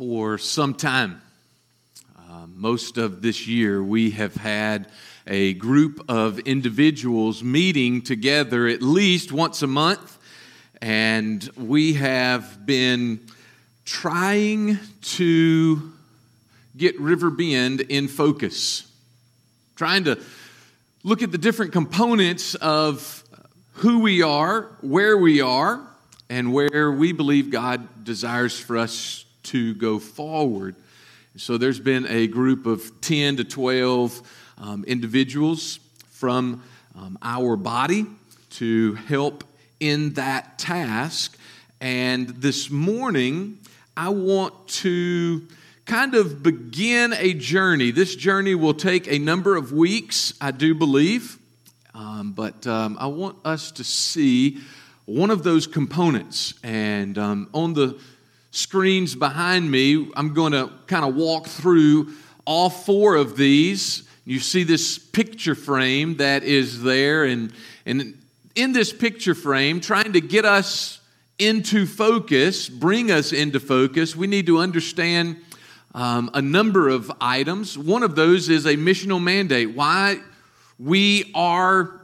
for some time. Uh, most of this year, we have had a group of individuals meeting together at least once a month, and we have been trying to get River Bend in focus, trying to look at the different components of who we are, where we are, and where we believe God desires for us to go forward. So there's been a group of 10 to 12 um, individuals from um, our body to help in that task. And this morning, I want to kind of begin a journey. This journey will take a number of weeks, I do believe. Um, but um, I want us to see one of those components. And um, on the screens behind me, I'm going to kind of walk through all four of these. You see this picture frame that is there, and, and in this picture frame, trying to get us into focus, bring us into focus, we need to understand um, a number of items. One of those is a missional mandate. Why we are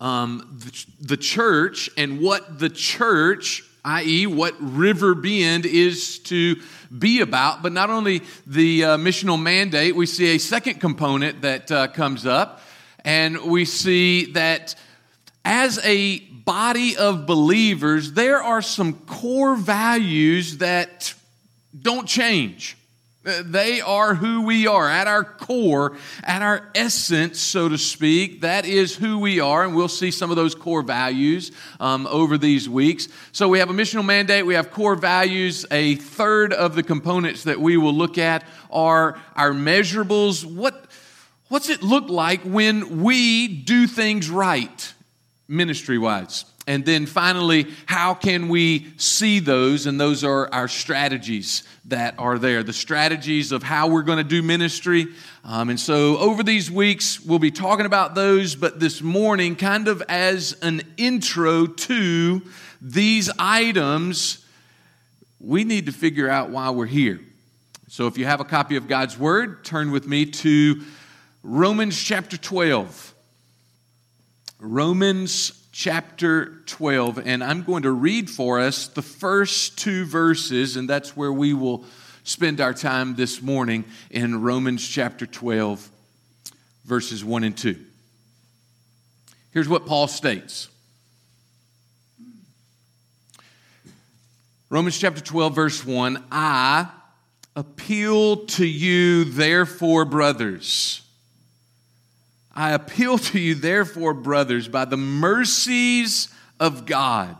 um, the, the church and what the church, i.e., what River Bend is to be about. But not only the uh, missional mandate, we see a second component that uh, comes up, and we see that as a body of believers, there are some core values that don't change. They are who we are at our core, at our essence, so to speak. That is who we are, and we'll see some of those core values um, over these weeks. So we have a missional mandate, we have core values. A third of the components that we will look at are our measurables. What, what's it look like when we do things right, ministry wise? And then finally, how can we see those? And those are our strategies that are there the strategies of how we're going to do ministry. Um, and so, over these weeks, we'll be talking about those. But this morning, kind of as an intro to these items, we need to figure out why we're here. So, if you have a copy of God's Word, turn with me to Romans chapter 12. Romans chapter 12, and I'm going to read for us the first two verses, and that's where we will spend our time this morning in Romans chapter 12, verses 1 and 2. Here's what Paul states Romans chapter 12, verse 1 I appeal to you, therefore, brothers I appeal to you, therefore, brothers, by the mercies of God,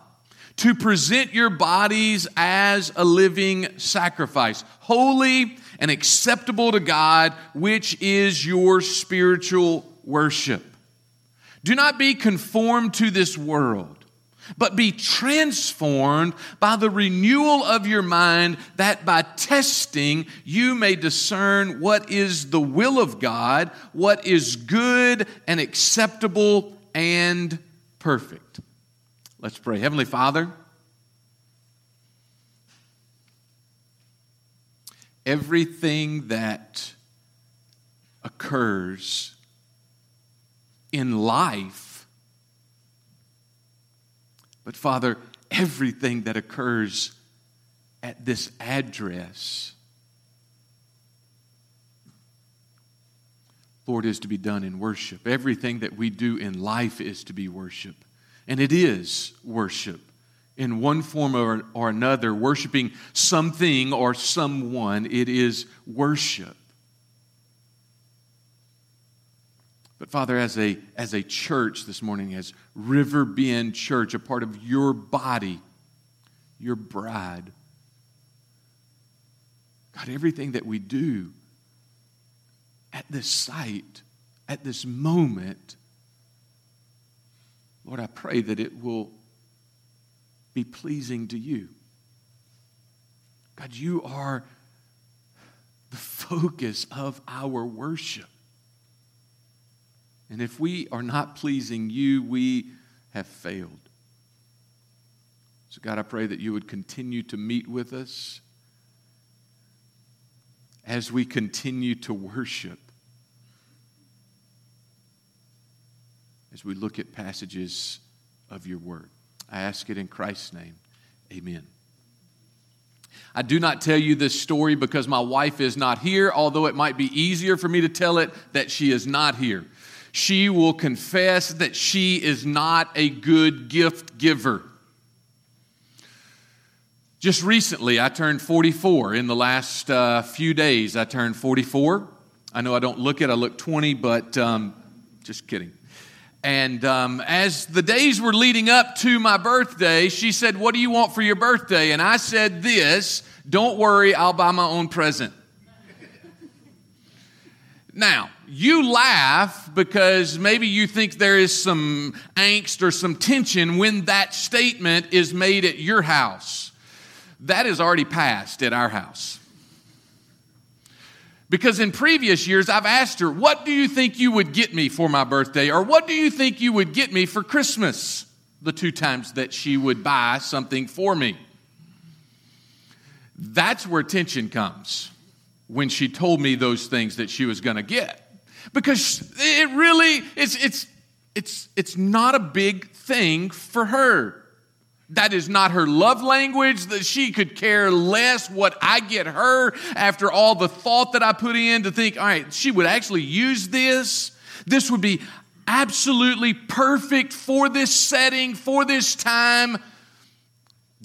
to present your bodies as a living sacrifice, holy and acceptable to God, which is your spiritual worship. Do not be conformed to this world but be transformed by the renewal of your mind, that by testing you may discern what is the will of God, what is good and acceptable and perfect. Let's pray. Heavenly Father, everything that occurs in life but Father, everything that occurs at this address, Lord, is to be done in worship. Everything that we do in life is to be worship. And it is worship in one form or, or another, worshiping something or someone. It is worship. But Father, as a, as a church this morning, as River Bend Church, a part of your body, your bride, God, everything that we do at this site, at this moment, Lord, I pray that it will be pleasing to you. God, you are the focus of our worship. And if we are not pleasing you, we have failed. So, God, I pray that you would continue to meet with us. as we continue to worship, as we look at passages of your word. I ask it in Christ's name. Amen. I do not tell you this story because my wife is not here, although it might be easier for me to tell it that she is not here. She will confess that she is not a good gift giver. Just recently, I turned 44. In the last uh, few days, I turned 44. I know I don't look it, I look 20, but um, just kidding. And um, as the days were leading up to my birthday, she said, What do you want for your birthday? And I said, This, don't worry, I'll buy my own present. Now, you laugh because maybe you think there is some angst or some tension when that statement is made at your house. That is already passed at our house. Because in previous years, I've asked her, What do you think you would get me for my birthday? Or what do you think you would get me for Christmas? The two times that she would buy something for me. That's where tension comes when she told me those things that she was going to get. Because it really, it's, it's, it's, it's not a big thing for her. That is not her love language, that she could care less what I get her after all the thought that I put in to think, all right, she would actually use this. This would be absolutely perfect for this setting, for this time.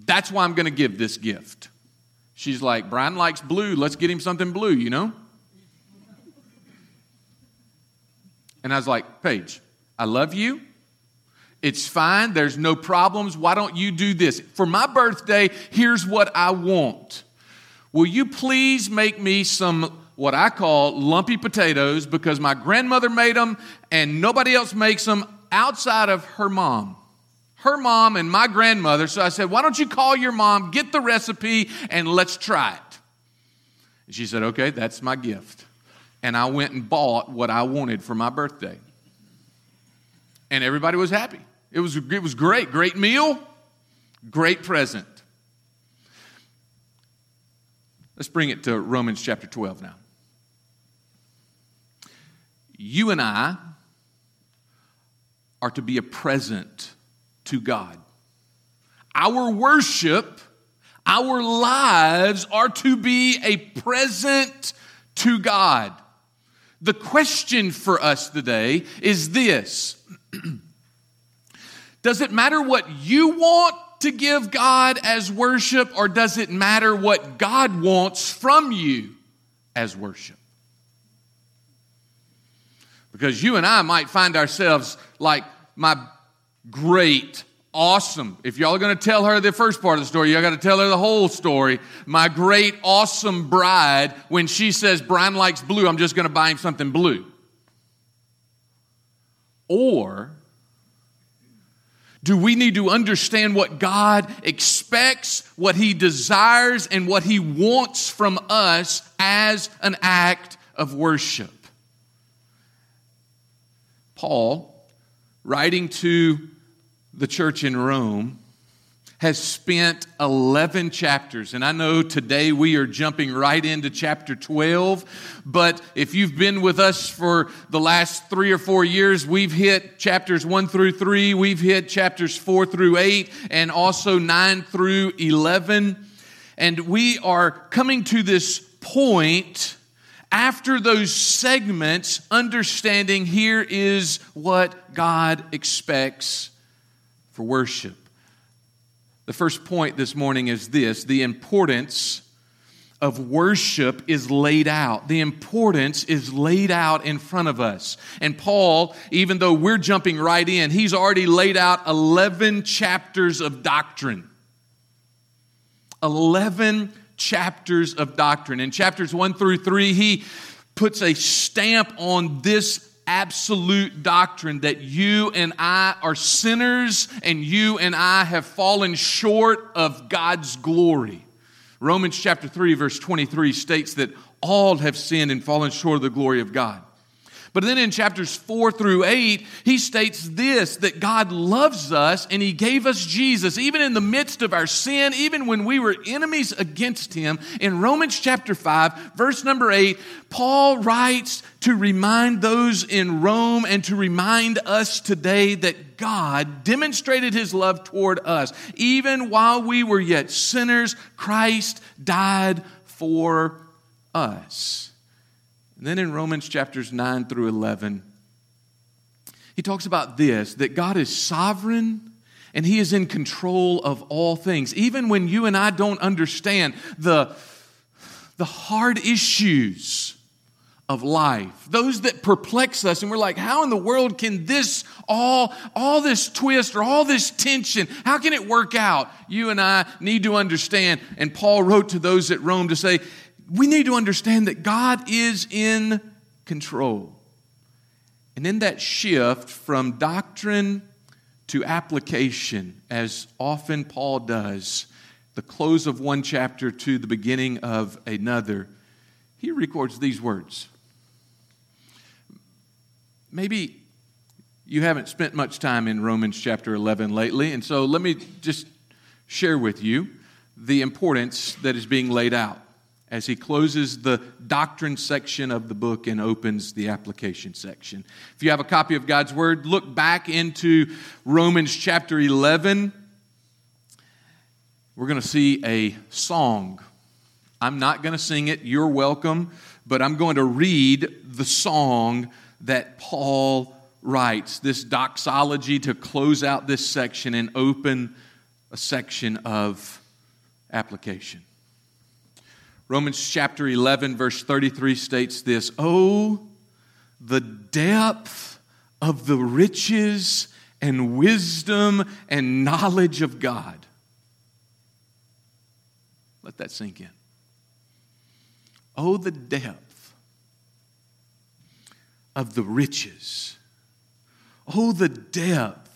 That's why I'm going to give this gift. She's like, Brian likes blue. Let's get him something blue, you know? And I was like, Paige, I love you. It's fine. There's no problems. Why don't you do this? For my birthday, here's what I want. Will you please make me some what I call lumpy potatoes because my grandmother made them and nobody else makes them outside of her mom? Her mom and my grandmother. So I said, Why don't you call your mom, get the recipe, and let's try it? And she said, Okay, that's my gift. And I went and bought what I wanted for my birthday. And everybody was happy. It was, it was great. Great meal, great present. Let's bring it to Romans chapter 12 now. You and I are to be a present to God. Our worship, our lives are to be a present to God. The question for us today is this Does it matter what you want to give God as worship, or does it matter what God wants from you as worship? Because you and I might find ourselves like my great, awesome. If y'all are going to tell her the first part of the story, y'all got to tell her the whole story. My great, awesome bride, when she says Brian likes blue, I'm just going to buy him something blue. Or do we need to understand what God expects, what He desires, and what He wants from us as an act of worship? Paul, writing to the church in Rome, has spent 11 chapters. And I know today we are jumping right into chapter 12, but if you've been with us for the last three or four years, we've hit chapters 1 through 3, we've hit chapters 4 through 8, and also 9 through 11. And we are coming to this point after those segments, understanding here is what God expects for worship. The first point this morning is this the importance of worship is laid out. The importance is laid out in front of us. And Paul, even though we're jumping right in, he's already laid out 11 chapters of doctrine. 11 chapters of doctrine. In chapters 1 through 3, he puts a stamp on this absolute doctrine that you and I are sinners and you and I have fallen short of God's glory. Romans chapter 3, verse 23 states that all have sinned and fallen short of the glory of God. But then in chapters 4 through 8, he states this that God loves us and he gave us Jesus, even in the midst of our sin, even when we were enemies against him. In Romans chapter 5, verse number 8, Paul writes to remind those in Rome and to remind us today that God demonstrated his love toward us. Even while we were yet sinners, Christ died for us. And then in Romans chapters 9 through 11, he talks about this that God is sovereign and he is in control of all things. Even when you and I don't understand the, the hard issues of life, those that perplex us, and we're like, how in the world can this all, all this twist or all this tension, how can it work out? You and I need to understand. And Paul wrote to those at Rome to say, we need to understand that God is in control. And in that shift from doctrine to application, as often Paul does, the close of one chapter to the beginning of another, he records these words. Maybe you haven't spent much time in Romans chapter 11 lately, and so let me just share with you the importance that is being laid out as he closes the doctrine section of the book and opens the application section. If you have a copy of God's Word, look back into Romans chapter 11. We're going to see a song. I'm not going to sing it, you're welcome, but I'm going to read the song that Paul writes, this doxology to close out this section and open a section of application. Romans chapter 11, verse 33 states this Oh, the depth of the riches and wisdom and knowledge of God. Let that sink in. Oh, the depth of the riches. Oh, the depth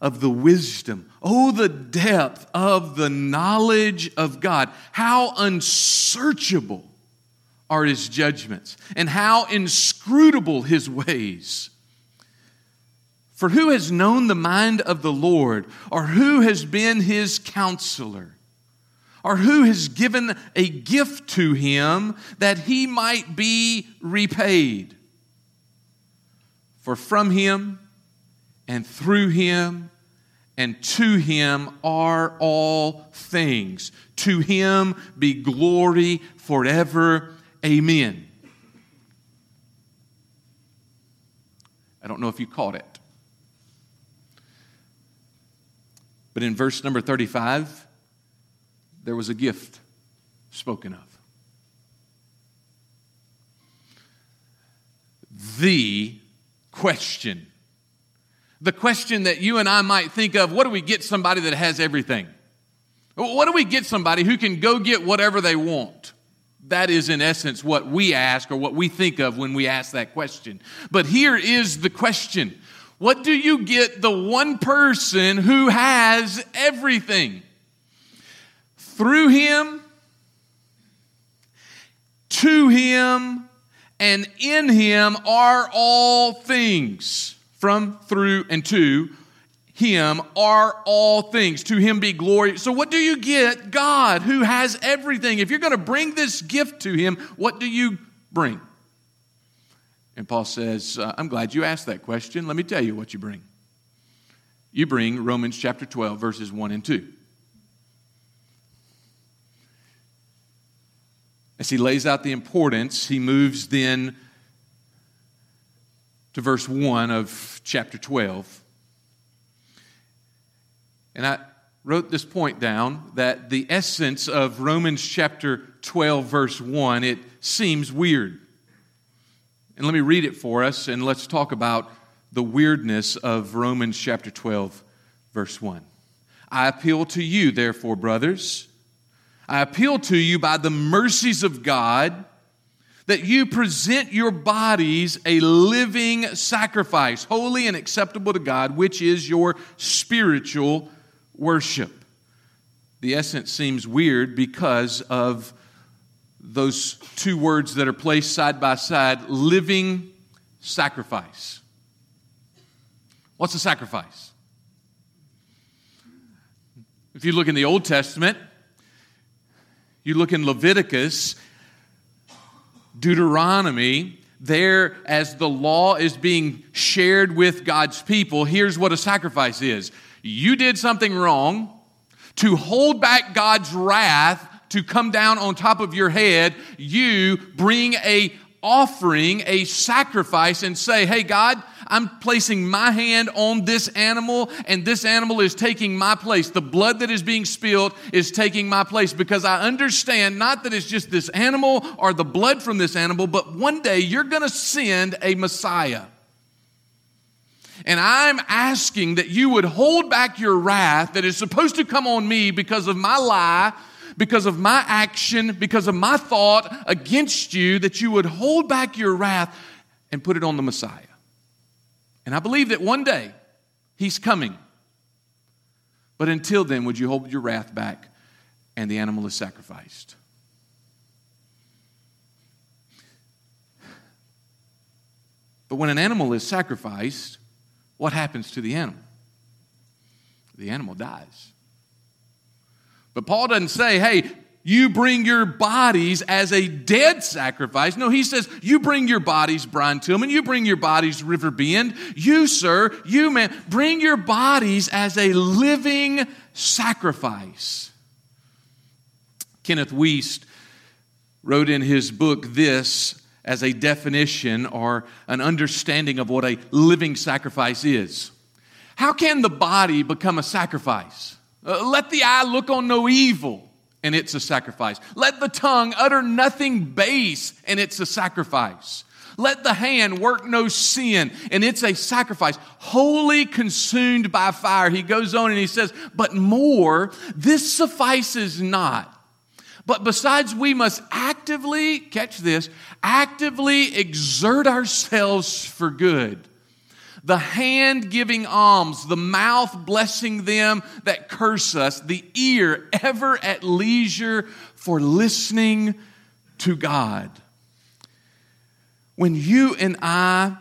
of the wisdom. Oh, the depth of the knowledge of God. How unsearchable are his judgments, and how inscrutable his ways. For who has known the mind of the Lord, or who has been his counselor? Or who has given a gift to him that he might be repaid? For from him and through him and to him are all things. To him be glory forever. Amen. I don't know if you caught it. But in verse number 35, there was a gift spoken of. The question the question that you and I might think of what do we get somebody that has everything? What do we get somebody who can go get whatever they want? That is, in essence, what we ask or what we think of when we ask that question. But here is the question What do you get the one person who has everything? Through him, to him, and in him are all things from, through, and to him are all things. To him be glory. So, what do you get? God, who has everything. If you're going to bring this gift to him, what do you bring? And Paul says, uh, I'm glad you asked that question. Let me tell you what you bring. You bring Romans chapter 12, verses 1 and 2. As he lays out the importance, he moves then to verse 1 of chapter 12. And I wrote this point down that the essence of Romans chapter 12, verse 1, it seems weird. And let me read it for us and let's talk about the weirdness of Romans chapter 12, verse 1. I appeal to you, therefore, brothers. I appeal to you by the mercies of God that you present your bodies a living sacrifice, holy and acceptable to God, which is your spiritual worship. The essence seems weird because of those two words that are placed side by side living sacrifice. What's a sacrifice? If you look in the Old Testament, you look in Leviticus, Deuteronomy, there as the law is being shared with God's people, here's what a sacrifice is. You did something wrong. To hold back God's wrath to come down on top of your head, you bring a offering, a sacrifice, and say, Hey, God, I'm placing my hand on this animal, and this animal is taking my place. The blood that is being spilled is taking my place because I understand not that it's just this animal or the blood from this animal, but one day you're going to send a Messiah. And I'm asking that you would hold back your wrath that is supposed to come on me because of my lie because of my action, because of my thought against you, that you would hold back your wrath and put it on the Messiah. And I believe that one day he's coming. But until then, would you hold your wrath back and the animal is sacrificed? But when an animal is sacrificed, what happens to the animal? The animal dies. But Paul doesn't say, hey, you bring your bodies as a dead sacrifice. No, he says, you bring your bodies, Brian Tillman, you bring your bodies, River Bend. You, sir, you, man, bring your bodies as a living sacrifice. Kenneth Wuest wrote in his book this as a definition or an understanding of what a living sacrifice is. How can the body become a sacrifice? Uh, let the eye look on no evil, and it's a sacrifice. Let the tongue utter nothing base, and it's a sacrifice. Let the hand work no sin, and it's a sacrifice, wholly consumed by fire. He goes on and he says, But more, this suffices not. But besides, we must actively, catch this, actively exert ourselves for good the hand giving alms, the mouth blessing them that curse us, the ear ever at leisure for listening to God. When you and I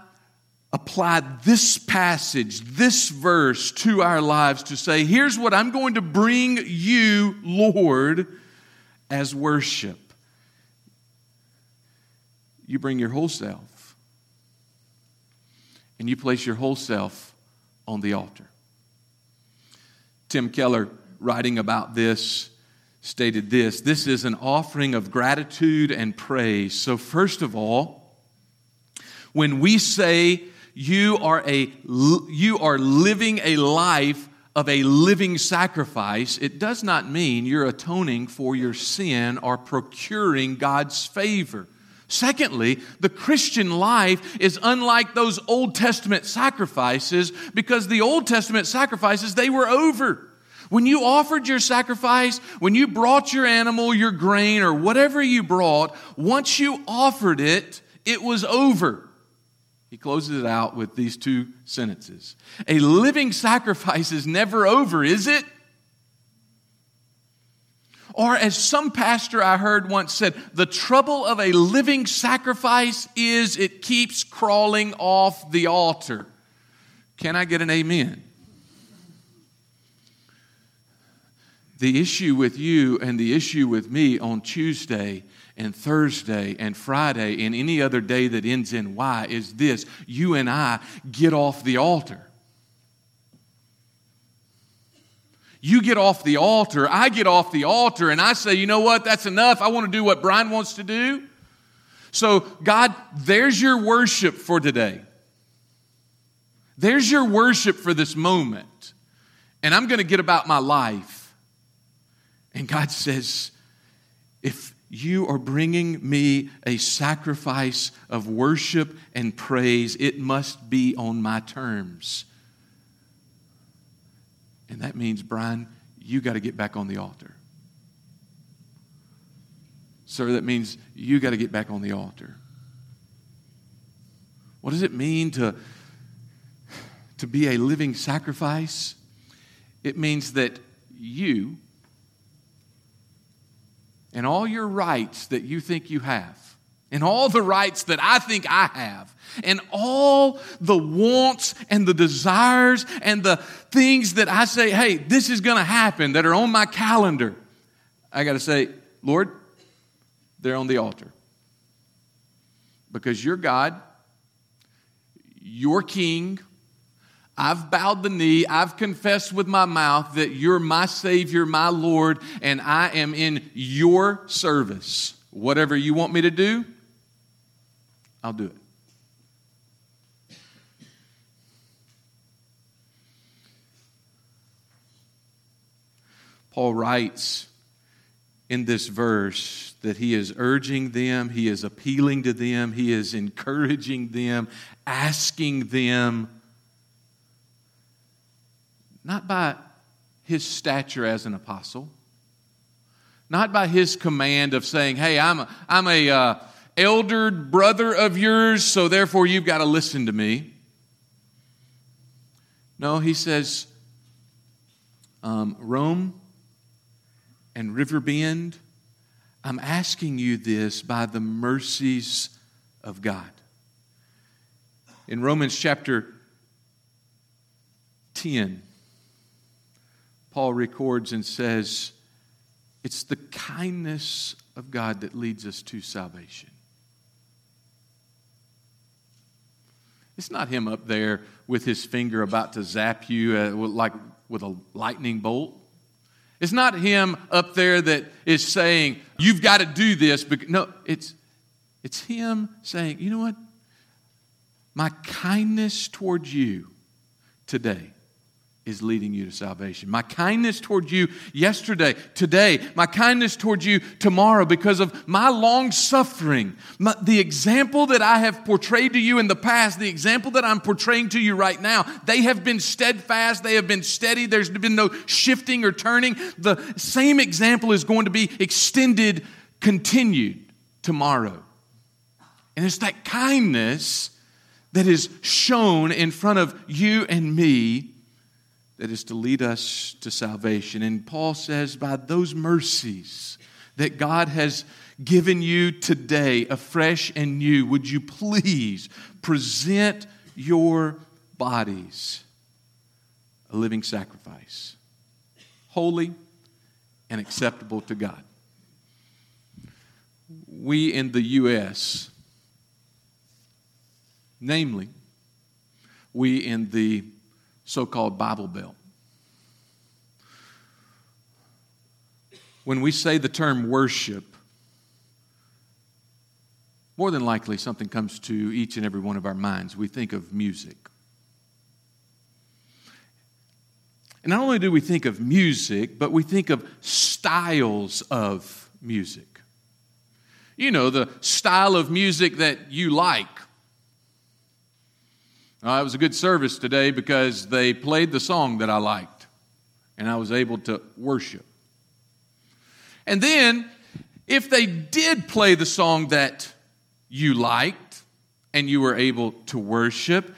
apply this passage, this verse to our lives to say, here's what I'm going to bring you, Lord, as worship. You bring your whole self and you place your whole self on the altar. Tim Keller, writing about this, stated this this is an offering of gratitude and praise. So, first of all, when we say you are, a, you are living a life of a living sacrifice, it does not mean you're atoning for your sin or procuring God's favor. Secondly, the Christian life is unlike those Old Testament sacrifices because the Old Testament sacrifices, they were over. When you offered your sacrifice, when you brought your animal, your grain, or whatever you brought, once you offered it, it was over. He closes it out with these two sentences. A living sacrifice is never over, is it? Or, as some pastor I heard once said, the trouble of a living sacrifice is it keeps crawling off the altar. Can I get an amen? The issue with you and the issue with me on Tuesday and Thursday and Friday and any other day that ends in Y is this you and I get off the altar. You get off the altar, I get off the altar, and I say, you know what, that's enough. I want to do what Brian wants to do. So, God, there's your worship for today. There's your worship for this moment. And I'm going to get about my life. And God says, if you are bringing me a sacrifice of worship and praise, it must be on my terms. And that means, Brian, you got to get back on the altar. Sir, that means you got to get back on the altar. What does it mean to, to be a living sacrifice? It means that you and all your rights that you think you have, and all the rights that I think I have, and all the wants and the desires and the things that I say, hey, this is going to happen that are on my calendar, I got to say, Lord, they're on the altar. Because you're God, you're King. I've bowed the knee. I've confessed with my mouth that you're my Savior, my Lord, and I am in your service. Whatever you want me to do, I'll do it. Paul writes in this verse that he is urging them, he is appealing to them, he is encouraging them, asking them, not by his stature as an apostle, not by his command of saying, hey, I'm a, I'm a uh, eldered brother of yours, so therefore you've got to listen to me. No, he says, um, Rome and Riverbend, I'm asking you this by the mercies of God. In Romans chapter 10, Paul records and says, It's the kindness of God that leads us to salvation. It's not him up there with his finger about to zap you uh, like with a lightning bolt. It's not him up there that is saying, you've got to do this. No, it's, it's him saying, you know what? My kindness towards you today is leading you to salvation. My kindness towards you yesterday, today, my kindness towards you tomorrow because of my long suffering. My, the example that I have portrayed to you in the past, the example that I'm portraying to you right now, they have been steadfast, they have been steady, there's been no shifting or turning. The same example is going to be extended, continued tomorrow. And it's that kindness that is shown in front of you and me that is to lead us to salvation. And Paul says, by those mercies that God has given you today, afresh and new, would you please present your bodies a living sacrifice, holy and acceptable to God? We in the U.S., namely, we in the so called Bible Belt. When we say the term worship, more than likely something comes to each and every one of our minds. We think of music. And not only do we think of music, but we think of styles of music. You know, the style of music that you like. Uh, it was a good service today because they played the song that I liked, and I was able to worship. And then, if they did play the song that you liked and you were able to worship,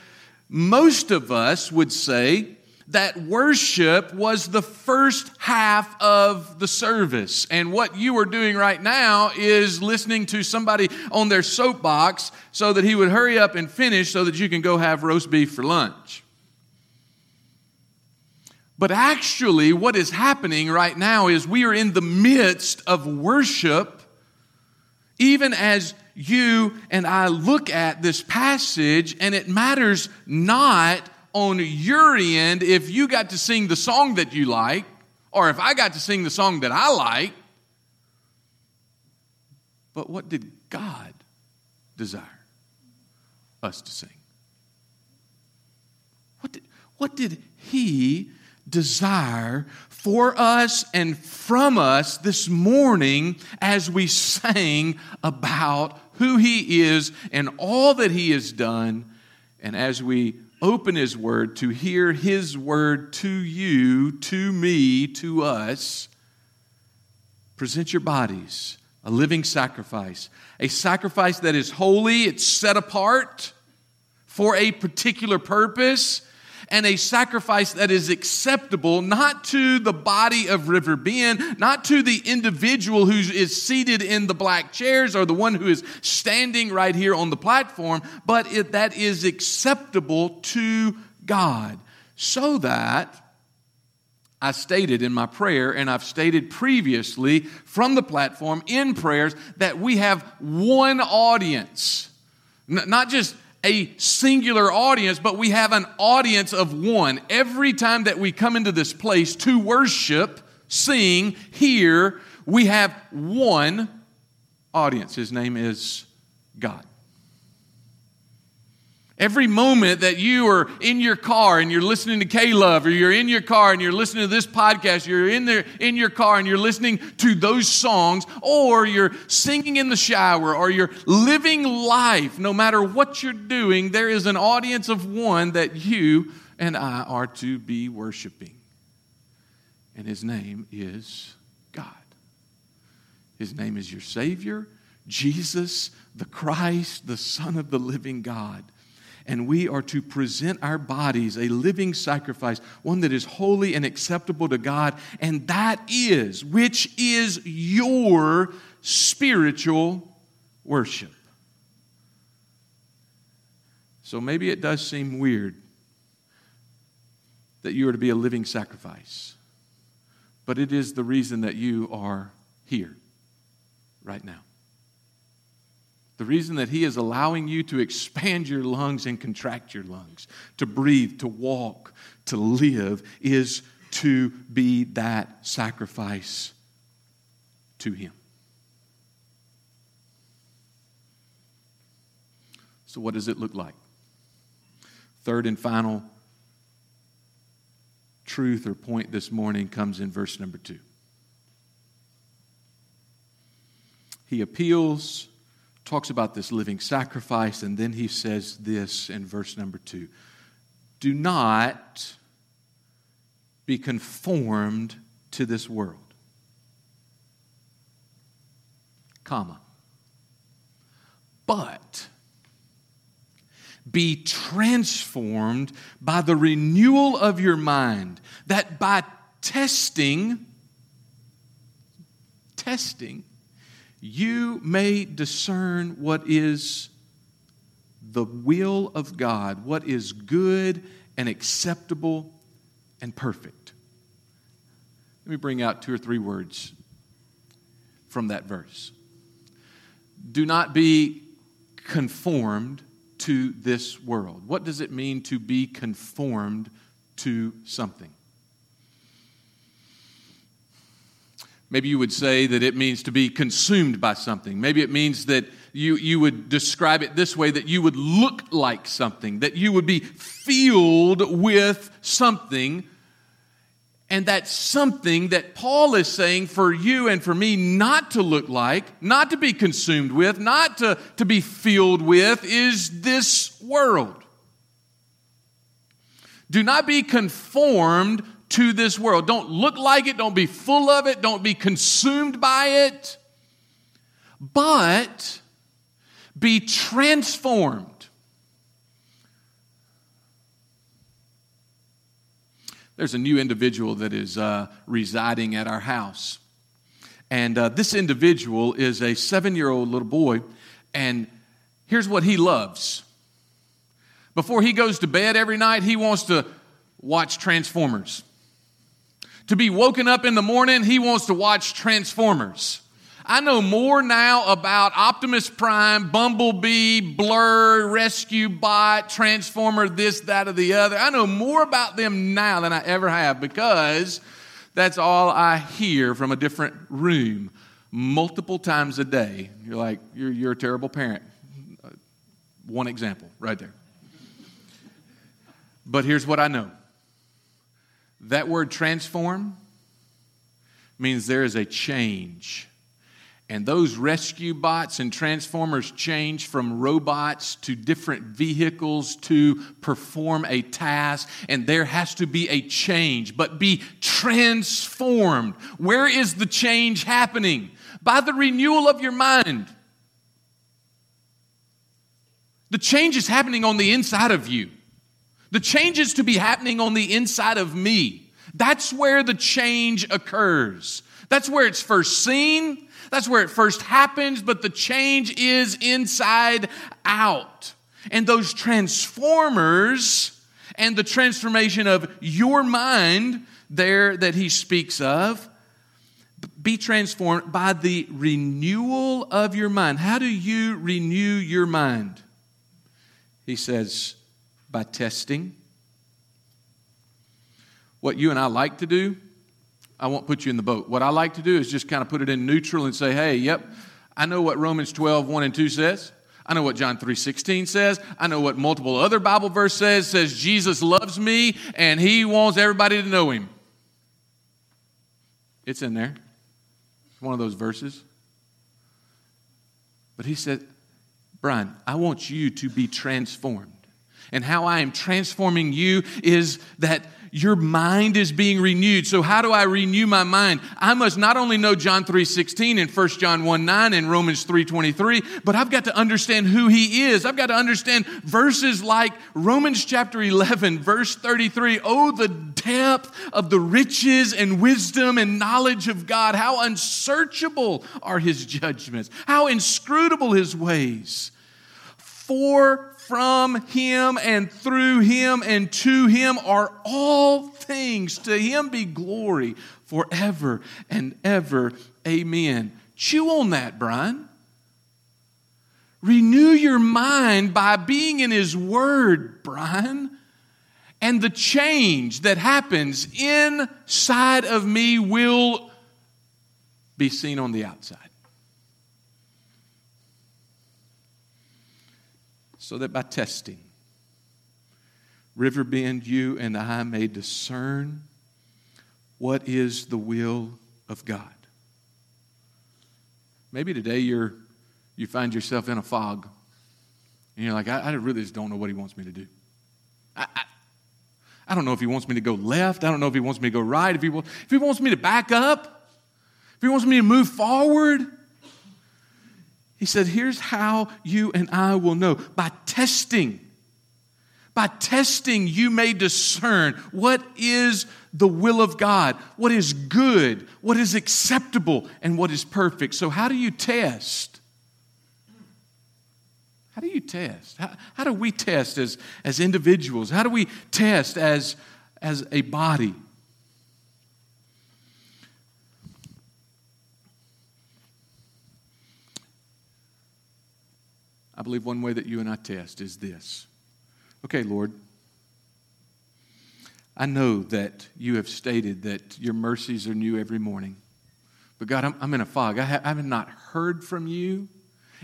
most of us would say that worship was the first half of the service. And what you are doing right now is listening to somebody on their soapbox so that he would hurry up and finish so that you can go have roast beef for lunch. But actually, what is happening right now is we are in the midst of worship, even as you and I look at this passage, and it matters not on your end if you got to sing the song that you like, or if I got to sing the song that I like. But what did God desire us to sing? What did, what did He desire for us and from us this morning as we sang about who He is and all that He has done, and as we open His Word, to hear His Word to you, to me, to us. Present your bodies a living sacrifice, a sacrifice that is holy, it's set apart for a particular purpose, and a sacrifice that is acceptable not to the body of River Bend, not to the individual who is seated in the black chairs or the one who is standing right here on the platform, but it, that is acceptable to God. So that I stated in my prayer, and I've stated previously from the platform in prayers, that we have one audience. Not just a singular audience, but we have an audience of one. Every time that we come into this place to worship, sing, hear, we have one audience. His name is God. Every moment that you are in your car and you're listening to K Love, or you're in your car and you're listening to this podcast, you're in there in your car and you're listening to those songs, or you're singing in the shower, or you're living life, no matter what you're doing, there is an audience of one that you and I are to be worshiping. And his name is God. His name is your Savior, Jesus, the Christ, the Son of the living God and we are to present our bodies a living sacrifice, one that is holy and acceptable to God, and that is, which is your spiritual worship. So maybe it does seem weird that you are to be a living sacrifice, but it is the reason that you are here right now. The reason that He is allowing you to expand your lungs and contract your lungs, to breathe, to walk, to live, is to be that sacrifice to Him. So, what does it look like? Third and final truth or point this morning comes in verse number two. He appeals talks about this living sacrifice, and then he says this in verse number two Do not be conformed to this world. Comma. But be transformed by the renewal of your mind, that by testing, testing, you may discern what is the will of God, what is good and acceptable and perfect. Let me bring out two or three words from that verse. Do not be conformed to this world. What does it mean to be conformed to something? Maybe you would say that it means to be consumed by something. Maybe it means that you, you would describe it this way that you would look like something, that you would be filled with something. And that something that Paul is saying for you and for me not to look like, not to be consumed with, not to, to be filled with, is this world. Do not be conformed to this world. Don't look like it, don't be full of it, don't be consumed by it, but be transformed. There's a new individual that is uh, residing at our house. And uh, this individual is a seven year old little boy. And here's what he loves. Before he goes to bed every night, he wants to watch Transformers to be woken up in the morning, he wants to watch Transformers. I know more now about Optimus Prime, Bumblebee, Blur, Rescue Bot, Transformer, this, that, or the other. I know more about them now than I ever have because that's all I hear from a different room multiple times a day. You're like, you're, you're a terrible parent. One example right there. But here's what I know that word transform means there is a change. And those rescue bots and transformers change from robots to different vehicles to perform a task. And there has to be a change, but be transformed. Where is the change happening? By the renewal of your mind. The change is happening on the inside of you. The change is to be happening on the inside of me. That's where the change occurs. That's where it's first seen. That's where it first happens, but the change is inside out. And those transformers and the transformation of your mind there that he speaks of be transformed by the renewal of your mind. How do you renew your mind? He says, by testing. What you and I like to do, I won't put you in the boat. What I like to do is just kind of put it in neutral and say, hey, yep, I know what Romans 12, 1 and 2 says. I know what John 3:16 says. I know what multiple other Bible verse says. Says Jesus loves me and he wants everybody to know him. It's in there. It's one of those verses. But he said, Brian, I want you to be transformed. And how I am transforming you is that your mind is being renewed. So how do I renew my mind? I must not only know John 3:16 and 1 John 1 9 and Romans 3:23, but I've got to understand who he is. I've got to understand verses like Romans chapter 11 verse 33. Oh the depth of the riches and wisdom and knowledge of God. How unsearchable are his judgments. How inscrutable his ways. For from him and through him and to him are all things. To him be glory forever and ever. Amen. Chew on that, Brian. Renew your mind by being in his word, Brian. And the change that happens inside of me will be seen on the outside. So that by testing, Riverbend, you and I may discern what is the will of God. Maybe today you're, you find yourself in a fog and you're like, I, I really just don't know what He wants me to do. I, I, I, don't know if He wants me to go left. I don't know if He wants me to go right. If he, if he wants me to back up, if He wants me to move forward. He said, Here's how you and I will know by testing. By testing, you may discern what is the will of God, what is good, what is acceptable, and what is perfect. So, how do you test? How do you test? How, how do we test as, as individuals? How do we test as, as a body? I believe one way that you and I test is this. Okay, Lord, I know that you have stated that your mercies are new every morning. But God, I'm, I'm in a fog. I, ha- I, have not heard from you.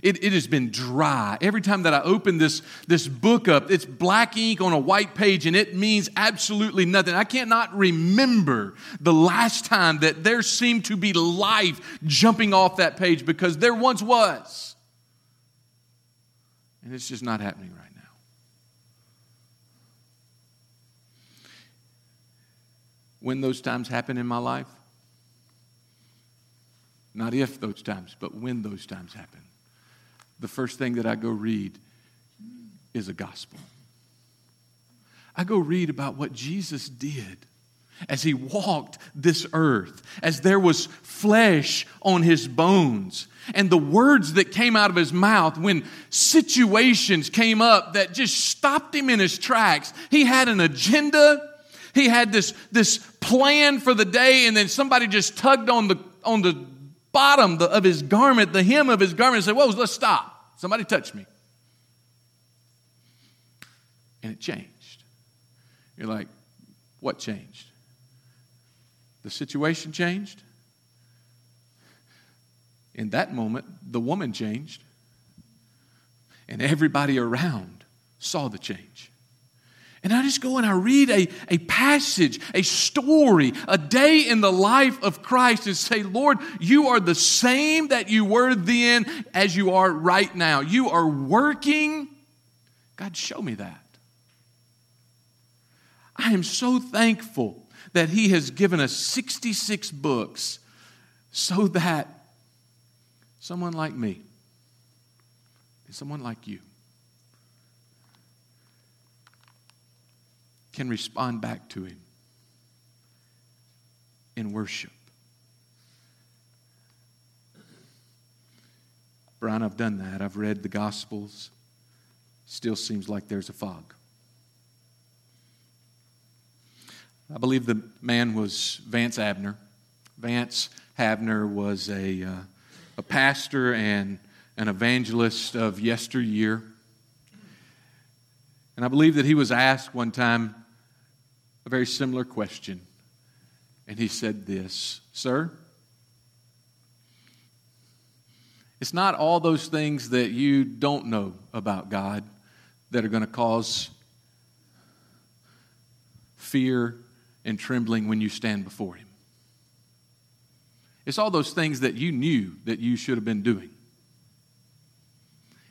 It, it has been dry. Every time that I open this, this book up, it's black ink on a white page and it means absolutely nothing. I cannot remember the last time that there seemed to be life jumping off that page because there once was. And it's just not happening right now. When those times happen in my life, not if those times, but when those times happen, the first thing that I go read is a gospel. I go read about what Jesus did as he walked this earth, as there was flesh on his bones, and the words that came out of his mouth when situations came up that just stopped him in his tracks. He had an agenda. He had this, this plan for the day, and then somebody just tugged on the, on the bottom of his garment, the hem of his garment, and said, Whoa, let's stop. Somebody touched me. And it changed. You're like, what changed? The situation changed? In that moment, the woman changed, and everybody around saw the change. And I just go and I read a, a passage, a story, a day in the life of Christ and say, Lord, you are the same that you were then as you are right now. You are working. God, show me that. I am so thankful that He has given us 66 books so that someone like me and someone like you can respond back to Him in worship. Brian, I've done that. I've read the Gospels. Still seems like there's a fog. I believe the man was Vance Havner. Vance Havner was a, uh, a pastor and an evangelist of yesteryear. And I believe that he was asked one time a very similar question. And he said this Sir, it's not all those things that you don't know about God that are going to cause fear and trembling when you stand before Him. It's all those things that you knew that you should have been doing.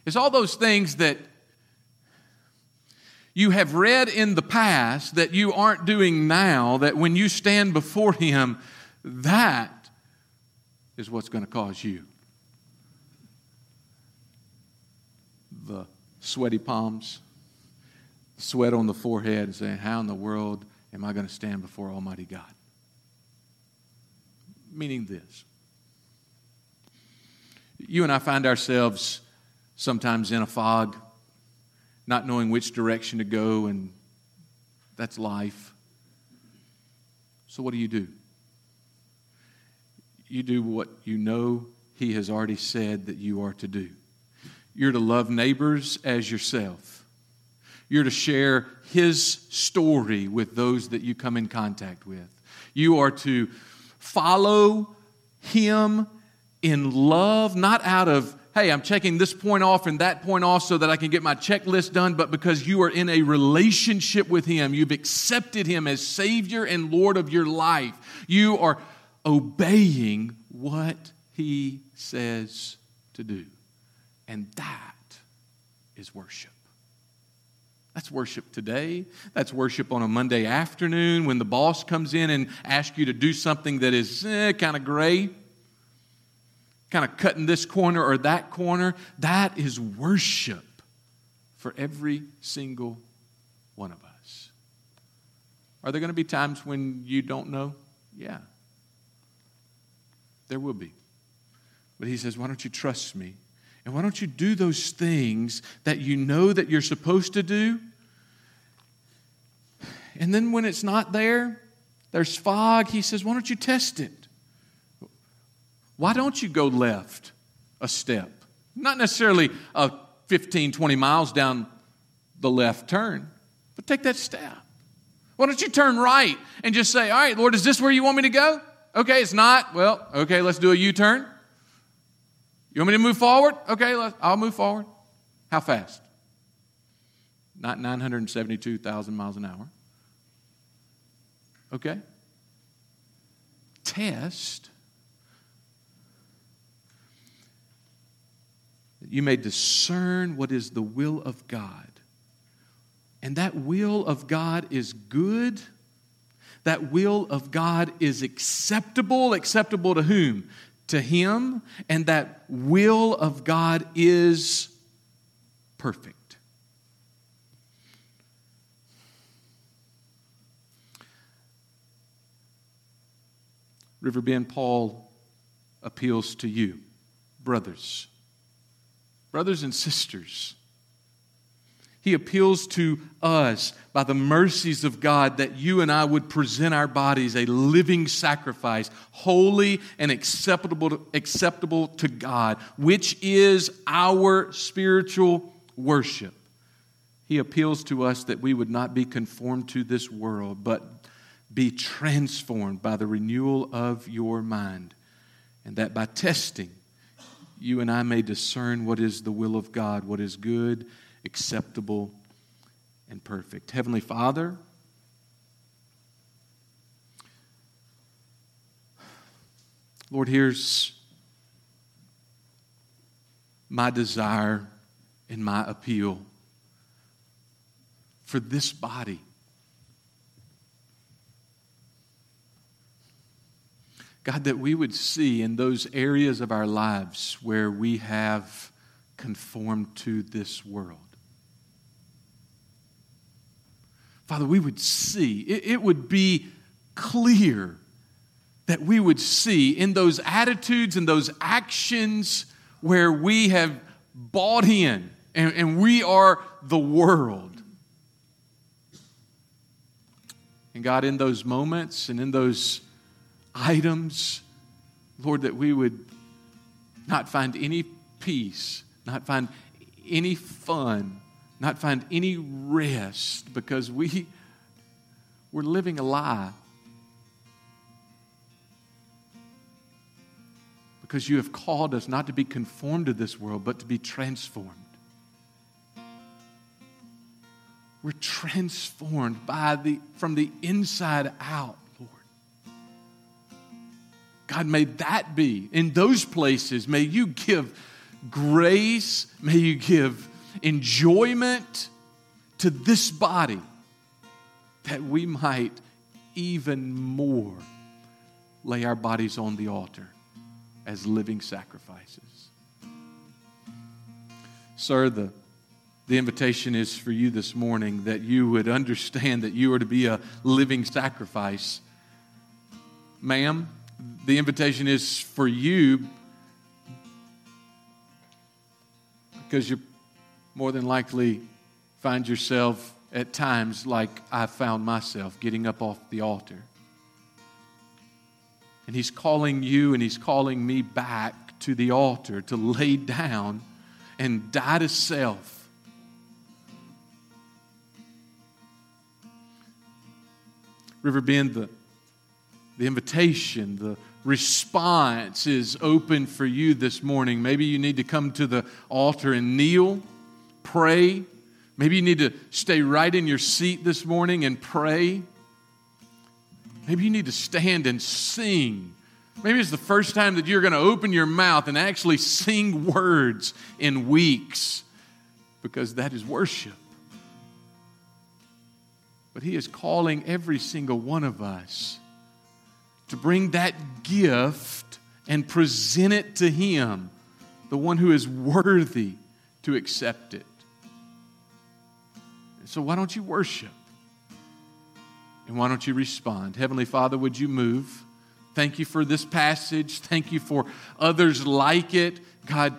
It's all those things that you have read in the past that you aren't doing now, that when you stand before Him, that is what's going to cause you the sweaty palms, sweat on the forehead, and saying, How in the world am I going to stand before Almighty God? Meaning this you and I find ourselves sometimes in a fog not knowing which direction to go, and that's life. So, what do you do? You do what you know He has already said that you are to do. You're to love neighbors as yourself. You're to share His story with those that you come in contact with. You are to follow Him in love, not out of hey, I'm checking this point off and that point off so that I can get my checklist done, but because you are in a relationship with Him, you've accepted Him as Savior and Lord of your life. You are obeying what He says to do. And that is worship. That's worship today. That's worship on a Monday afternoon when the boss comes in and asks you to do something that is eh, kind of gray kind of cutting this corner or that corner. That is worship for every single one of us. Are there going to be times when you don't know? Yeah. There will be. But he says, Why don't you trust me? And why don't you do those things that you know that you're supposed to do? And then when it's not there, there's fog, he says, Why don't you test it? Why don't you go left a step? Not necessarily a 15, 20 miles down the left turn, but take that step. Why don't you turn right and just say, All right, Lord, is this where you want me to go? Okay, it's not. Well, okay, let's do a U turn. You want me to move forward? Okay, I'll move forward. How fast? Not 972,000 miles an hour. Okay? Test that you may discern what is the will of God. And that will of God is good. That will of God is acceptable. Acceptable to whom? To Him. And that will of God is perfect. Riverbend Paul appeals to you, brothers Brothers and sisters, he appeals to us by the mercies of God that you and I would present our bodies a living sacrifice, holy and acceptable to, acceptable to God, which is our spiritual worship. He appeals to us that we would not be conformed to this world, but be transformed by the renewal of your mind, and that by testing you and I may discern what is the will of God, what is good, acceptable, and perfect. Heavenly Father, Lord, here's my desire and my appeal for this body. God, that we would see in those areas of our lives where we have conformed to this world. Father, we would see, it, it would be clear that we would see in those attitudes and those actions where we have bought in and, and we are the world. And God, in those moments and in those items, Lord, that we would not find any peace, not find any fun, not find any rest because we, we're living a lie. Because you have called us not to be conformed to this world, but to be transformed. We're transformed by the, from the inside out, Lord. God, may that be in those places. May you give grace. May you give enjoyment to this body that we might even more lay our bodies on the altar as living sacrifices. Sir, the, the invitation is for you this morning that you would understand that you are to be a living sacrifice. Ma'am, the invitation is for you because you more than likely find yourself at times like I found myself getting up off the altar. And He's calling you and He's calling me back to the altar to lay down and die to self. Riverbend, the, the invitation, the response is open for you this morning. Maybe you need to come to the altar and kneel, pray. Maybe you need to stay right in your seat this morning and pray. Maybe you need to stand and sing. Maybe it's the first time that you're going to open your mouth and actually sing words in weeks because that is worship. But He is calling every single one of us to bring that gift and present it to Him, the one who is worthy to accept it. So, why don't you worship? And why don't you respond? Heavenly Father, would you move? Thank you for this passage. Thank you for others like it. God,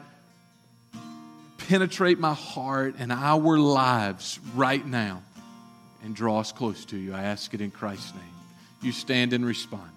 penetrate my heart and our lives right now and draw us close to you. I ask it in Christ's name. You stand and respond.